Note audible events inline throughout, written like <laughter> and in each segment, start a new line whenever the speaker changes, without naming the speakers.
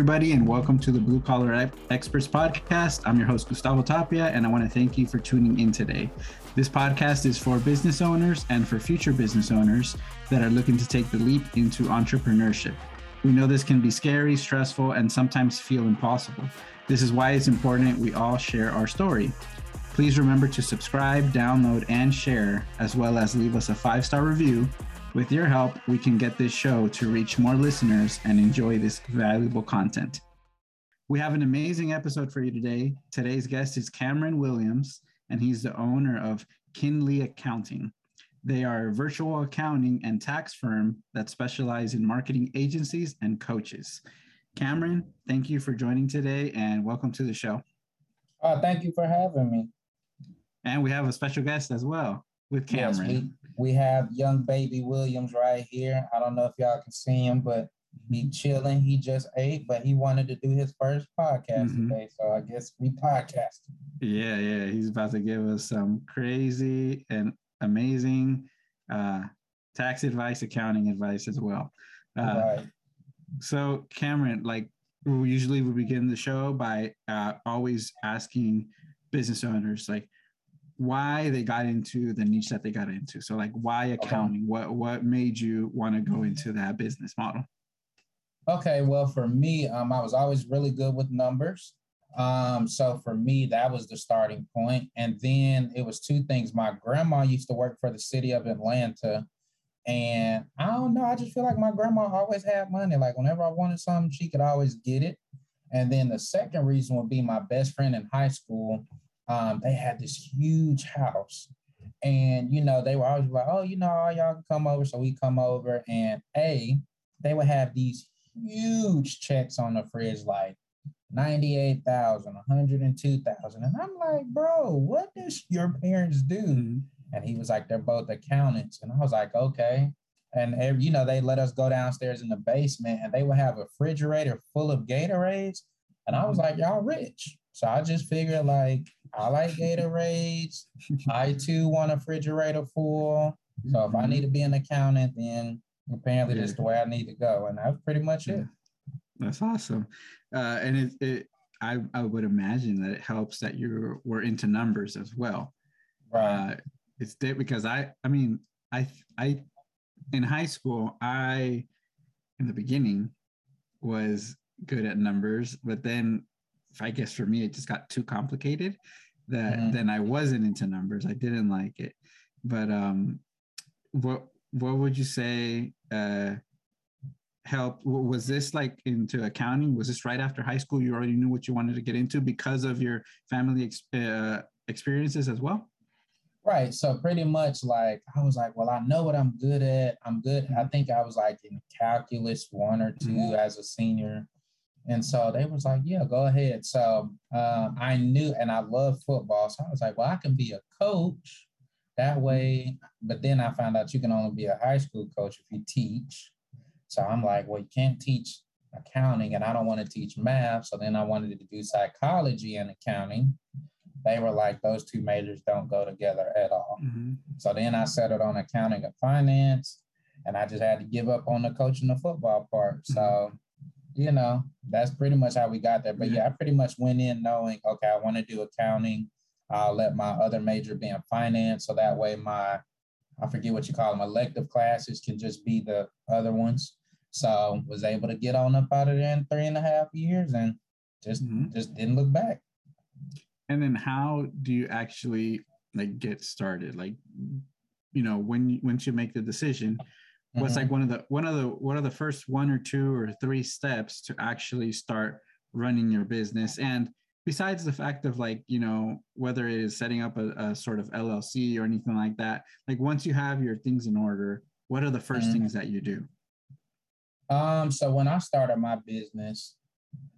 everybody, and welcome to the Blue Collar Experts Podcast. I'm your host, Gustavo Tapia, and I want to thank you for tuning in today. This podcast is for business owners and for future business owners that are looking to take the leap into entrepreneurship. We know this can be scary, stressful, and sometimes feel impossible. This is why it's important we all share our story. Please remember to subscribe, download, and share, as well as leave us a five star review with your help, we can get this show to reach more listeners and enjoy this valuable content. We have an amazing episode for you today. Today's guest is Cameron Williams, and he's the owner of Kynli Accounting. They are a virtual accounting and tax firm that specialize in marketing agencies and coaches. Cameron, thank you for joining today and welcome to the show.
Uh, thank you for having me.
And we have a special guest as well with Cameron.
Yes, we, have young baby Williams right here. I don't know if y'all can see him, but he chilling. He just ate, but he wanted to do his first podcast mm-hmm. today. So I guess we podcast.
Yeah, yeah. He's about to give us some crazy and amazing uh, tax advice, accounting advice as well. Uh, right. So Cameron, like usually we begin the show by uh, always asking business owners, like, why they got into the niche that they got into. So like why accounting? Okay. What what made you want to go into that business model?
Okay, well for me, um, I was always really good with numbers. Um, so for me, that was the starting point. And then it was two things. My grandma used to work for the city of Atlanta. And I don't know, I just feel like my grandma always had money. Like whenever I wanted something, she could always get it. And then the second reason would be my best friend in high school um, they had this huge house. And, you know, they were always like, oh, you know, y'all can come over. So we come over and A, they would have these huge checks on the fridge, like 98,000, 102,000. And I'm like, bro, what does your parents do? Mm-hmm. And he was like, they're both accountants. And I was like, okay. And, every, you know, they let us go downstairs in the basement and they would have a refrigerator full of Gatorades. And I was like, y'all rich. So I just figured like I like Gatorades. <laughs> I too want a refrigerator full. So if I need to be an accountant, then apparently yeah. that's the way I need to go. And that's pretty much it.
That's awesome. Uh, and it, it I, I would imagine that it helps that you were into numbers as well. Right. Uh, it's there because I I mean I I in high school I in the beginning was good at numbers, but then I guess for me, it just got too complicated that mm-hmm. then I wasn't into numbers. I didn't like it. But um, what what would you say uh, help? Was this like into accounting? Was this right after high school? You already knew what you wanted to get into because of your family ex- uh, experiences as well.
Right. So pretty much like I was like, well, I know what I'm good at. I'm good. I mm-hmm. think I was like in calculus one or 2 mm-hmm. as a senior. And so they was like, yeah, go ahead. So uh, I knew, and I love football. So I was like, well, I can be a coach that way. But then I found out you can only be a high school coach if you teach. So I'm like, well, you can't teach accounting, and I don't want to teach math. So then I wanted to do psychology and accounting. They were like, those two majors don't go together at all. Mm-hmm. So then I settled on accounting and finance, and I just had to give up on the coaching the football part. So mm-hmm you know, that's pretty much how we got there. But yeah, I pretty much went in knowing, okay, I want to do accounting. I'll let my other major be in finance. So that way my, I forget what you call them, elective classes can just be the other ones. So was able to get on up out of there in three and a half years and just mm-hmm. just didn't look back.
And then how do you actually like get started? Like, you know, when once you make the decision, what's mm-hmm. like one of the one of the one of the first one or two or three steps to actually start running your business and besides the fact of like you know whether it is setting up a, a sort of llc or anything like that like once you have your things in order what are the 1st mm-hmm. things that you do
um so when i started my business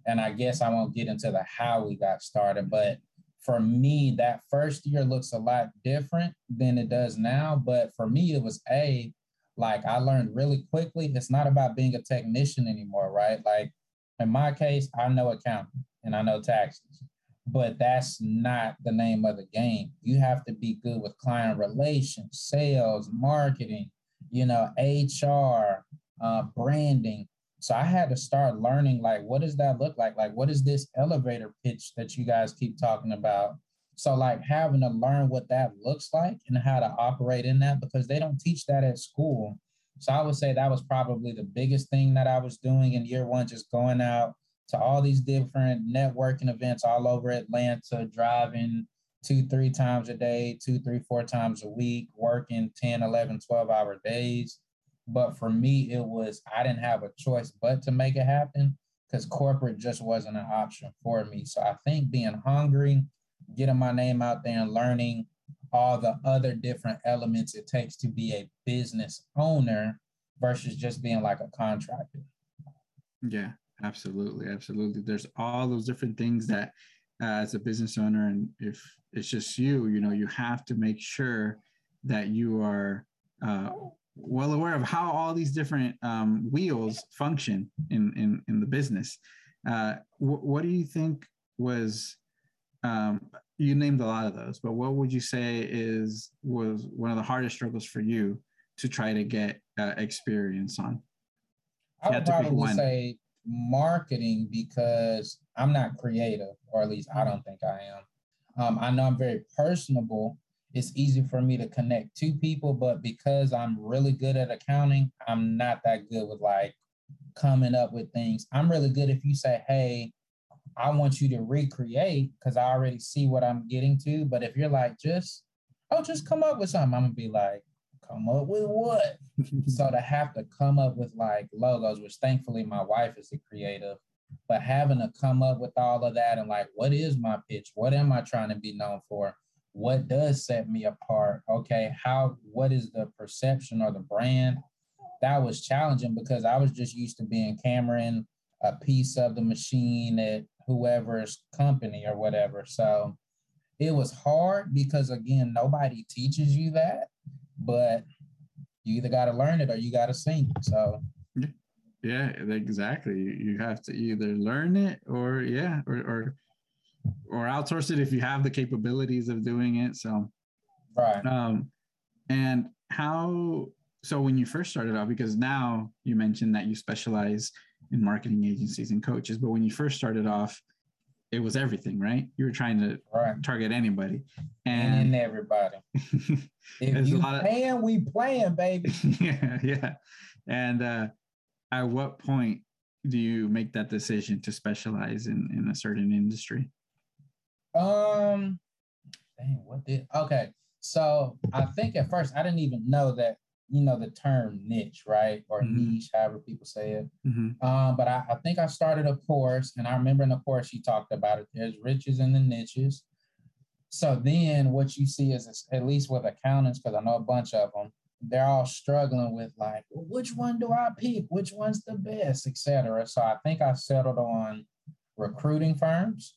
and i guess i won't get into the how we got started but for me that first year looks a lot different than it does now but for me it was a like I learned really quickly, it's not about being a technician anymore, right? Like in my case, I know accounting and I know taxes, but that's not the name of the game. You have to be good with client relations, sales, marketing, you know, HR, uh, branding. So I had to start learning like what does that look like? Like what is this elevator pitch that you guys keep talking about? So like having to learn what that looks like and how to operate in that because they don't teach that at school. So I would say that was probably the biggest thing that I was doing in year one, just going out to all these different networking events all over Atlanta, driving two, three times a day, two, three, four times a week, working 10, 11, 12 hour days. But for me, it was, I didn't have a choice but to make it happen because corporate just wasn't an option for me. So I think being hungry, getting my name out there and learning all the other different elements it takes to be a business owner versus just being like a contractor.
Yeah, absolutely. Absolutely. There's all those different things that uh, as a business owner, and if it's just you, you know, you have to make sure that you are uh, well aware of how all these different um, wheels function in in in the business. Uh, wh- what do you think was um, you named a lot of those, but what would you say is was one of the hardest struggles for you to try to get uh, experience on?
I would probably say marketing because I'm not creative, or at least I don't think I am. Um, I know I'm very personable. It's easy for me to connect to people, but because I'm really good at accounting, I'm not that good with like coming up with things. I'm really good if you say, hey, I want you to recreate because I already see what I'm getting to. But if you're like, just, oh, just come up with something, I'm gonna be like, come up with what? <laughs> so to have to come up with like logos, which thankfully my wife is a creative, but having to come up with all of that and like, what is my pitch? What am I trying to be known for? What does set me apart? Okay, how, what is the perception or the brand? That was challenging because I was just used to being Cameron, a piece of the machine at whoever's company or whatever. So it was hard because again, nobody teaches you that, but you either got to learn it or you got to sing. So
yeah, exactly. You have to either learn it or yeah, or or or outsource it if you have the capabilities of doing it. So
right.
Um, and how so when you first started out, because now you mentioned that you specialize in marketing agencies and coaches. But when you first started off, it was everything, right? You were trying to right. target anybody
and, and everybody. <laughs> if you playing, of, we playing, baby. <laughs>
yeah, yeah. And uh, at what point do you make that decision to specialize in in a certain industry?
Um, dang, what did? Okay, so I think at first I didn't even know that you know the term niche, right, or mm-hmm. niche, however people say it. Mm-hmm. Um, but I, I, think I started a course, and I remember in the course you talked about it. There's riches in the niches. So then, what you see is, at least with accountants, because I know a bunch of them, they're all struggling with like, well, which one do I pick? Which one's the best, etc. So I think I settled on recruiting firms.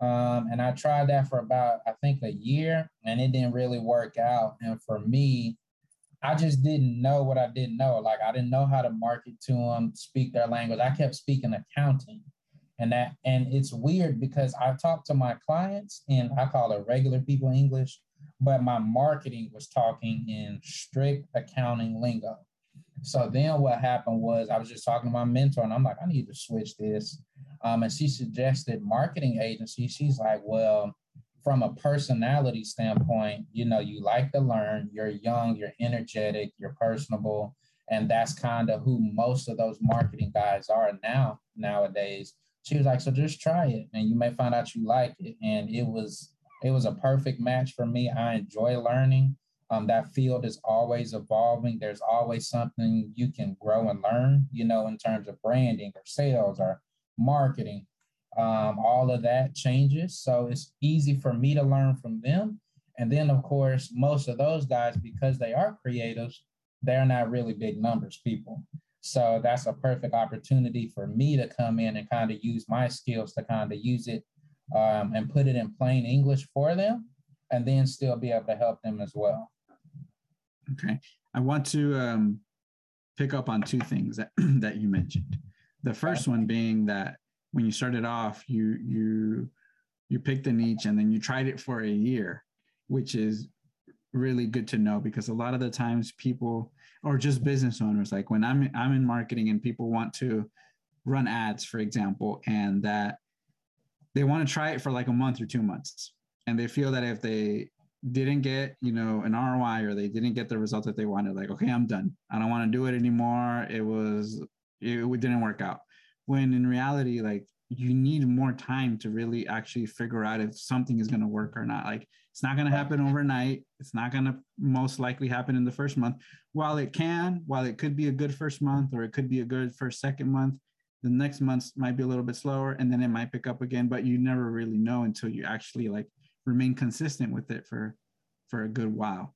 Um, and I tried that for about, I think, a year, and it didn't really work out. And for me, I just didn't know what I didn't know. Like I didn't know how to market to them, speak their language. I kept speaking accounting. And that and it's weird because I talked to my clients and I call it regular people English, but my marketing was talking in strict accounting lingo. So then what happened was I was just talking to my mentor and I'm like, I need to switch this. Um, and she suggested marketing agency. She's like, well, from a personality standpoint, you know, you like to learn, you're young, you're energetic, you're personable. And that's kind of who most of those marketing guys are now, nowadays. She was like, so just try it and you may find out you like it. And it was, it was a perfect match for me. I enjoy learning. Um, that field is always evolving. There's always something you can grow and learn, you know, in terms of branding or sales or marketing um, all of that changes. So it's easy for me to learn from them. And then, of course, most of those guys, because they are creatives, they're not really big numbers people. So that's a perfect opportunity for me to come in and kind of use my skills to kind of use it um, and put it in plain English for them, and then still be able to help them as well.
Okay. I want to um, pick up on two things that, <clears throat> that you mentioned. The first one being that when you started off, you you you picked a niche and then you tried it for a year, which is really good to know because a lot of the times people or just business owners like when i'm i'm in marketing and people want to run ads for example and that they want to try it for like a month or two months and they feel that if they didn't get you know an roi or they didn't get the result that they wanted like okay i'm done. I don't want to do it anymore. It was it, it didn't work out when in reality like you need more time to really actually figure out if something is going to work or not. Like it's not going to happen overnight. It's not going to most likely happen in the first month. While it can while it could be a good first month or it could be a good first second month the next month might be a little bit slower and then it might pick up again but you never really know until you actually like remain consistent with it for for a good while.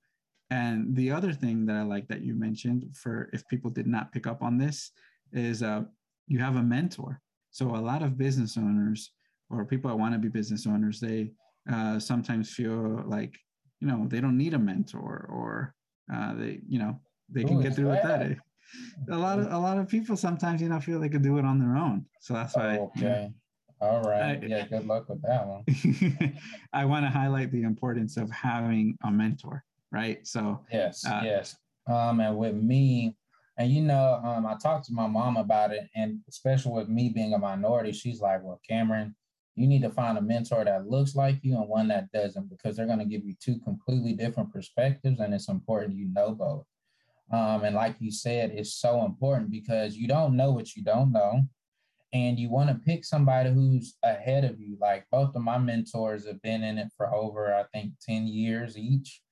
And the other thing that i like that you mentioned for if people did not pick up on this is uh, you have a mentor so a lot of business owners or people that want to be business owners they uh, sometimes feel like you know they don't need a mentor or uh, they you know they can get through with that a lot of a lot of people sometimes you know feel they could do it on their own. So that's why.
Okay. All right. I, yeah. Good luck with that one. <laughs>
I want to highlight the importance of having a mentor, right? So.
Yes. Uh, yes. Um, and with me, and you know, um, I talked to my mom about it, and especially with me being a minority, she's like, "Well, Cameron, you need to find a mentor that looks like you and one that doesn't, because they're going to give you two completely different perspectives, and it's important you know both." Um, and like you said, it's so important because you don't know what you don't know. And you want to pick somebody who's ahead of you. Like both of my mentors have been in it for over, I think, 10 years each.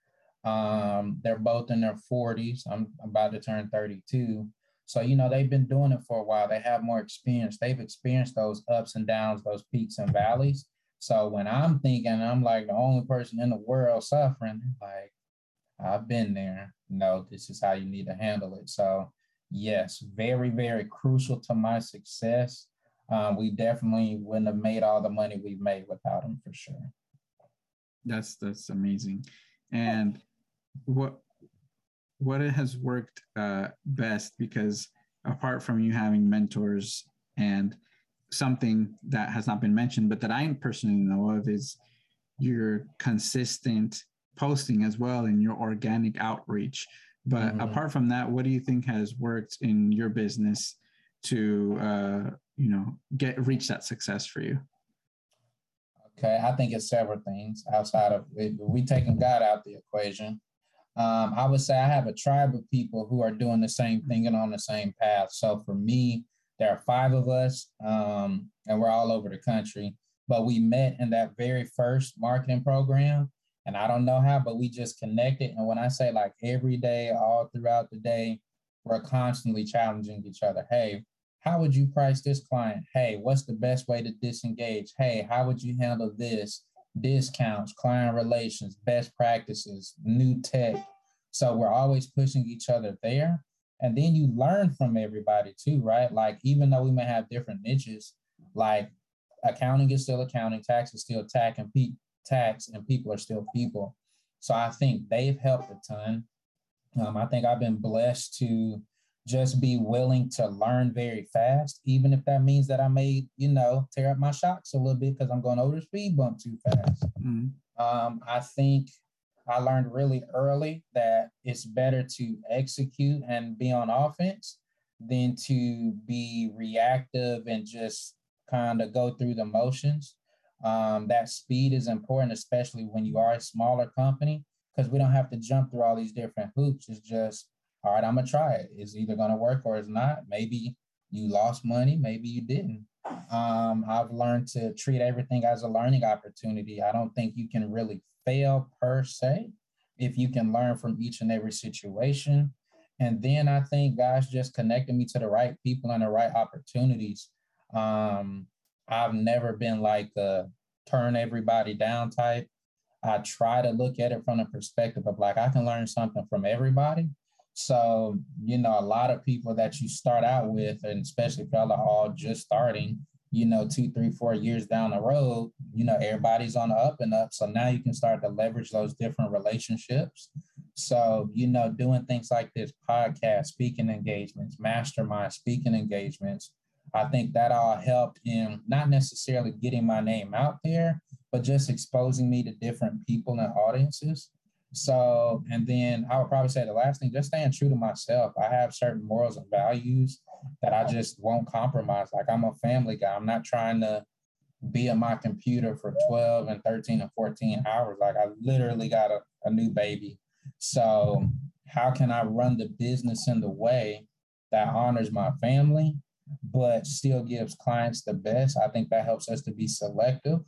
Um, they're both in their 40s. I'm about to turn 32. So, you know, they've been doing it for a while. They have more experience. They've experienced those ups and downs, those peaks and valleys. So when I'm thinking I'm like the only person in the world suffering, like I've been there no, this is how you need to handle it. So, yes, very, very crucial to my success. Um, we definitely wouldn't have made all the money we've made without them for sure.
That's that's amazing. And what what has worked uh, best because apart from you having mentors and something that has not been mentioned, but that I personally know of is your consistent posting as well and your organic outreach. But mm-hmm. apart from that, what do you think has worked in your business to uh, you know get reach that success for you?
Okay, I think it's several things outside of we taking God out the equation. Um, I would say I have a tribe of people who are doing the same thing and on the same path. So for me, there are five of us, um, and we're all over the country. But we met in that very first marketing program, and I don't know how, but we just connected. And when I say like every day, all throughout the day, we're constantly challenging each other. Hey, how would you price this client? Hey, what's the best way to disengage? Hey, how would you handle this? Discounts, client relations, best practices, new tech. So we're always pushing each other there. And then you learn from everybody too, right? Like, even though we may have different niches, like accounting is still accounting, tax is still tax, and pe- tax and people are still people. So I think they've helped a ton. Um, I think I've been blessed to just be willing to learn very fast, even if that means that I may, you know, tear up my shocks a little bit because I'm going over the speed bump too fast. Mm-hmm. Um, I think I learned really early that it's better to execute and be on offense than to be reactive and just kind of go through the motions. Um, that speed is important, especially when you are a smaller company, because we don't have to jump through all these different hoops. It's just, all right, I'm gonna try it. It's either gonna work or it's not. Maybe you lost money, maybe you didn't. Um, I've learned to treat everything as a learning opportunity. I don't think you can really fail per se if you can learn from each and every situation. And then I think God's just connected me to the right people and the right opportunities. Um, I've never been like a turn everybody down type. I try to look at it from the perspective of like I can learn something from everybody. So, you know, a lot of people that you start out with, and especially if are all just starting, you know, two, three, four years down the road, you know, everybody's on the up and up. So now you can start to leverage those different relationships. So, you know, doing things like this podcast, speaking engagements, mastermind speaking engagements, I think that all helped in not necessarily getting my name out there, but just exposing me to different people and audiences. So, and then I would probably say the last thing, just staying true to myself. I have certain morals and values that I just won't compromise. Like I'm a family guy. I'm not trying to be at my computer for 12 and 13 and 14 hours. Like I literally got a, a new baby. So how can I run the business in the way that honors my family, but still gives clients the best? I think that helps us to be selective,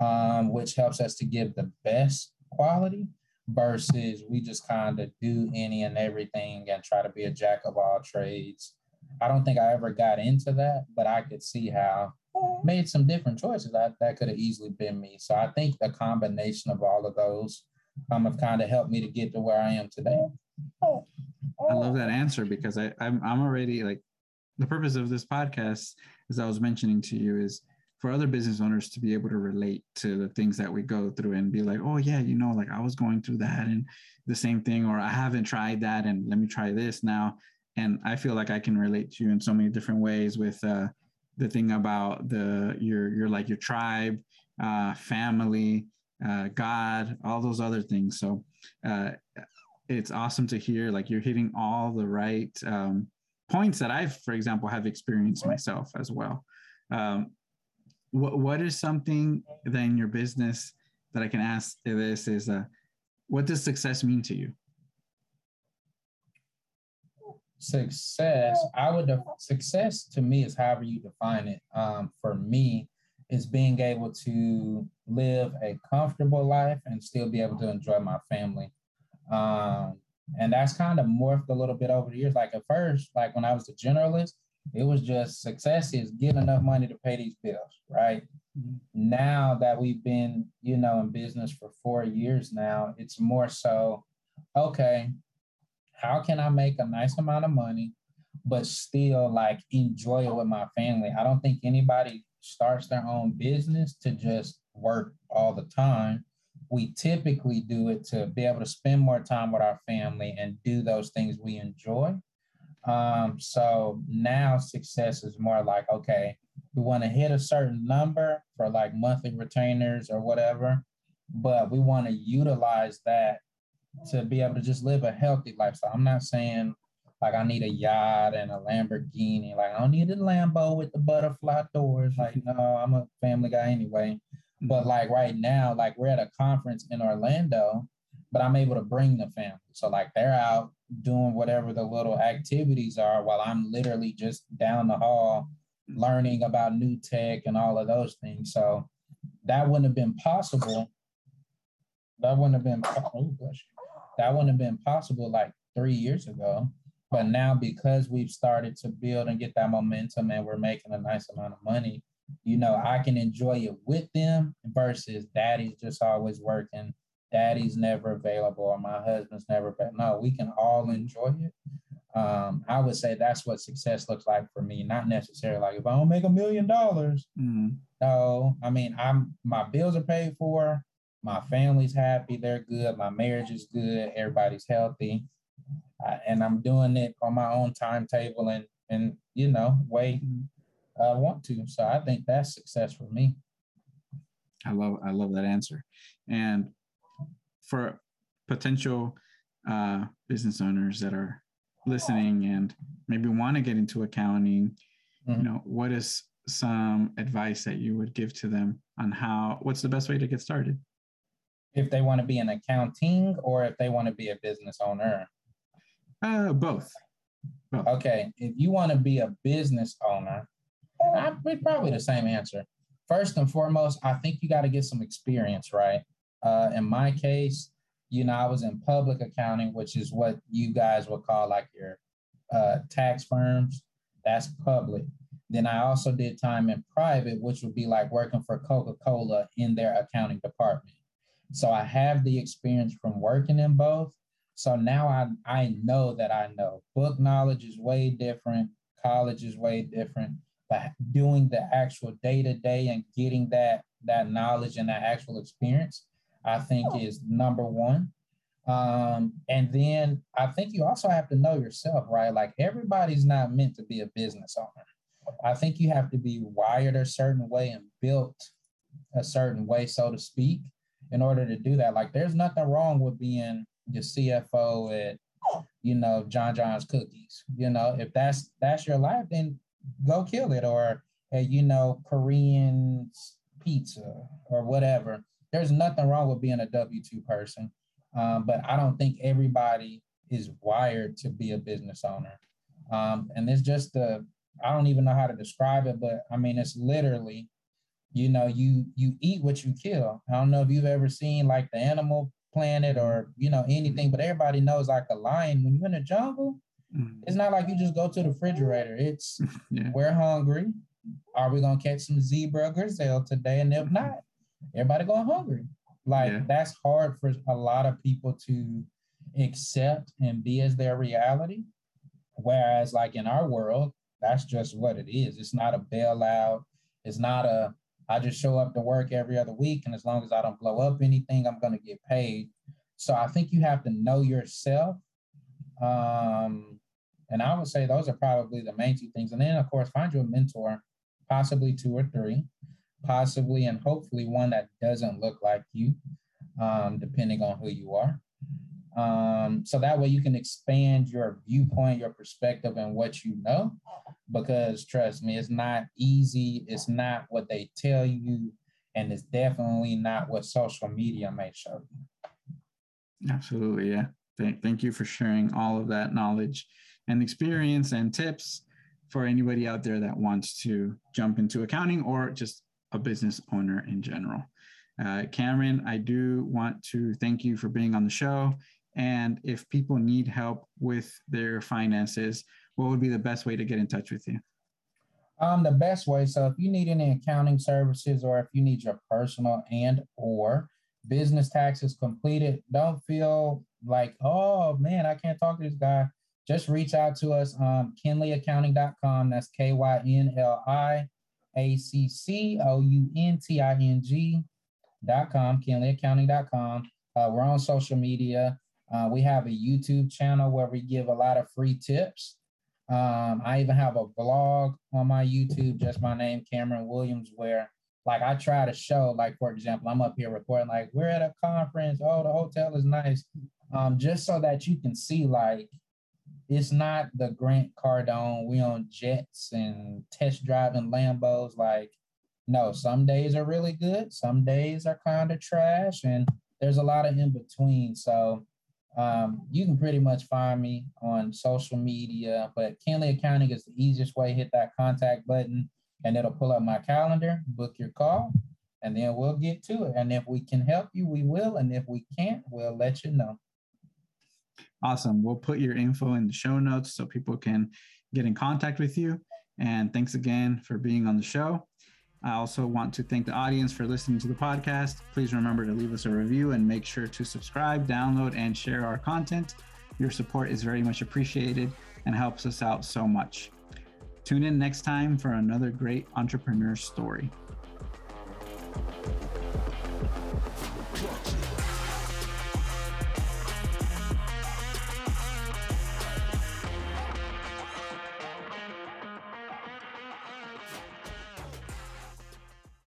um, which helps us to give the best quality versus we just kind of do any and everything and try to be a jack of all trades. I don't think I ever got into that, but I could see how made some different choices. That that could have easily been me. So I think the combination of all of those um, have kind of helped me to get to where I am today.
I love that answer because I I'm I'm already like the purpose of this podcast, as I was mentioning to you, is for other business owners to be able to relate to the things that we go through and be like, oh yeah, you know, like I was going through that and the same thing, or I haven't tried that and let me try this now. And I feel like I can relate to you in so many different ways with uh, the thing about the your your like your tribe, uh, family, uh, God, all those other things. So uh, it's awesome to hear like you're hitting all the right um, points that I've, for example, have experienced myself as well. Um, what what is something that in your business that I can ask this is uh, what does success mean to you?
success i would def- success to me is however you define it. Um, for me is being able to live a comfortable life and still be able to enjoy my family. Um, and that's kind of morphed a little bit over the years. Like at first like when i was a generalist it was just success is getting enough money to pay these bills right mm-hmm. now that we've been you know in business for four years now it's more so okay how can I make a nice amount of money, but still like enjoy it with my family? I don't think anybody starts their own business to just work all the time. We typically do it to be able to spend more time with our family and do those things we enjoy. Um, so now success is more like, okay, we want to hit a certain number for like monthly retainers or whatever, but we want to utilize that to be able to just live a healthy lifestyle. I'm not saying like I need a yacht and a Lamborghini. Like I don't need a Lambo with the butterfly doors. Like no, I'm a family guy anyway. But like right now, like we're at a conference in Orlando, but I'm able to bring the family. So like they're out doing whatever the little activities are while I'm literally just down the hall learning about new tech and all of those things. So that wouldn't have been possible. That wouldn't have been. Oh, that wouldn't have been possible like three years ago. But now because we've started to build and get that momentum and we're making a nice amount of money, you know, I can enjoy it with them versus daddy's just always working, daddy's never available, or my husband's never available. No, we can all enjoy it. Um, I would say that's what success looks like for me, not necessarily like if I don't make a million dollars. Mm-hmm. No, I mean, I'm my bills are paid for my family's happy, they're good, my marriage is good, everybody's healthy, uh, and I'm doing it on my own timetable and and you know way I want to. So I think that's success for me.
I love I love that answer, and for potential uh, business owners that are listening and maybe want to get into accounting, mm-hmm. you know, what is some advice that you would give to them on how what's the best way to get started?
if they want to be an accounting or if they want to be a business owner?
Uh, both.
both. Okay, if you want to be a business owner, I, probably the same answer. First and foremost, I think you got to get some experience, right? Uh, in my case, you know, I was in public accounting, which is what you guys would call like your uh, tax firms. That's public. Then I also did time in private, which would be like working for Coca Cola in their accounting department. So I have the experience from working in both. So now I, I know that I know book knowledge is way different, college is way different, but doing the actual day to day and getting that that knowledge and that actual experience, I think is number one. Um, and then I think you also have to know yourself, right? Like everybody's not meant to be a business owner. I think you have to be wired a certain way and built a certain way, so to speak in order to do that. Like there's nothing wrong with being the CFO at, you know, John John's cookies. You know, if that's that's your life, then go kill it. Or at, you know, Korean pizza or whatever. There's nothing wrong with being a W-2 person. Um, but I don't think everybody is wired to be a business owner. Um, and it's just the I don't even know how to describe it, but I mean it's literally, you know, you you eat what you kill. I don't know if you've ever seen like the Animal Planet or you know anything, but everybody knows like a lion when you're in the jungle. Mm-hmm. It's not like you just go to the refrigerator. It's <laughs> yeah. we're hungry. Are we gonna catch some zebra gazelle today? And if not, everybody going hungry. Like yeah. that's hard for a lot of people to accept and be as their reality. Whereas, like in our world, that's just what it is. It's not a bailout. It's not a I just show up to work every other week, and as long as I don't blow up anything, I'm gonna get paid. So I think you have to know yourself. Um, and I would say those are probably the main two things. And then of course, find you a mentor, possibly two or three, possibly and hopefully one that doesn't look like you, um, depending on who you are. Um, so that way you can expand your viewpoint, your perspective, and what you know. Because trust me, it's not easy. It's not what they tell you, and it's definitely not what social media may show you.
Absolutely, yeah. Thank, thank you for sharing all of that knowledge and experience and tips for anybody out there that wants to jump into accounting or just a business owner in general. Uh, Cameron, I do want to thank you for being on the show and if people need help with their finances, what would be the best way to get in touch with you?
Um, the best way. So if you need any accounting services or if you need your personal and or business taxes completed, don't feel like, oh man, I can't talk to this guy. Just reach out to us um kynliaccounting.com. That's K-Y-N-L-I-A-C-C-O-U-N-T-I-N-G dot com, kynliaccounting.com. Uh, we're on social media. Uh, we have a YouTube channel where we give a lot of free tips. Um, I even have a blog on my YouTube, just my name, Cameron Williams, where like I try to show, like for example, I'm up here recording, like we're at a conference. Oh, the hotel is nice, um, just so that you can see, like it's not the Grant Cardone. We on jets and test driving Lambos. Like, no, some days are really good, some days are kind of trash, and there's a lot of in between. So um, you can pretty much find me on social media, but Kynli Accounting is the easiest way. Hit that contact button and it'll pull up my calendar, book your call, and then we'll get to it. And if we can help you, we will. And if we can't, we'll let you know.
Awesome. We'll put your info in the show notes so people can get in contact with you. And thanks again for being on the show. I also want to thank the audience for listening to the podcast. Please remember to leave us a review and make sure to subscribe, download, and share our content. Your support is very much appreciated and helps us out so much. Tune in next time for another great entrepreneur story.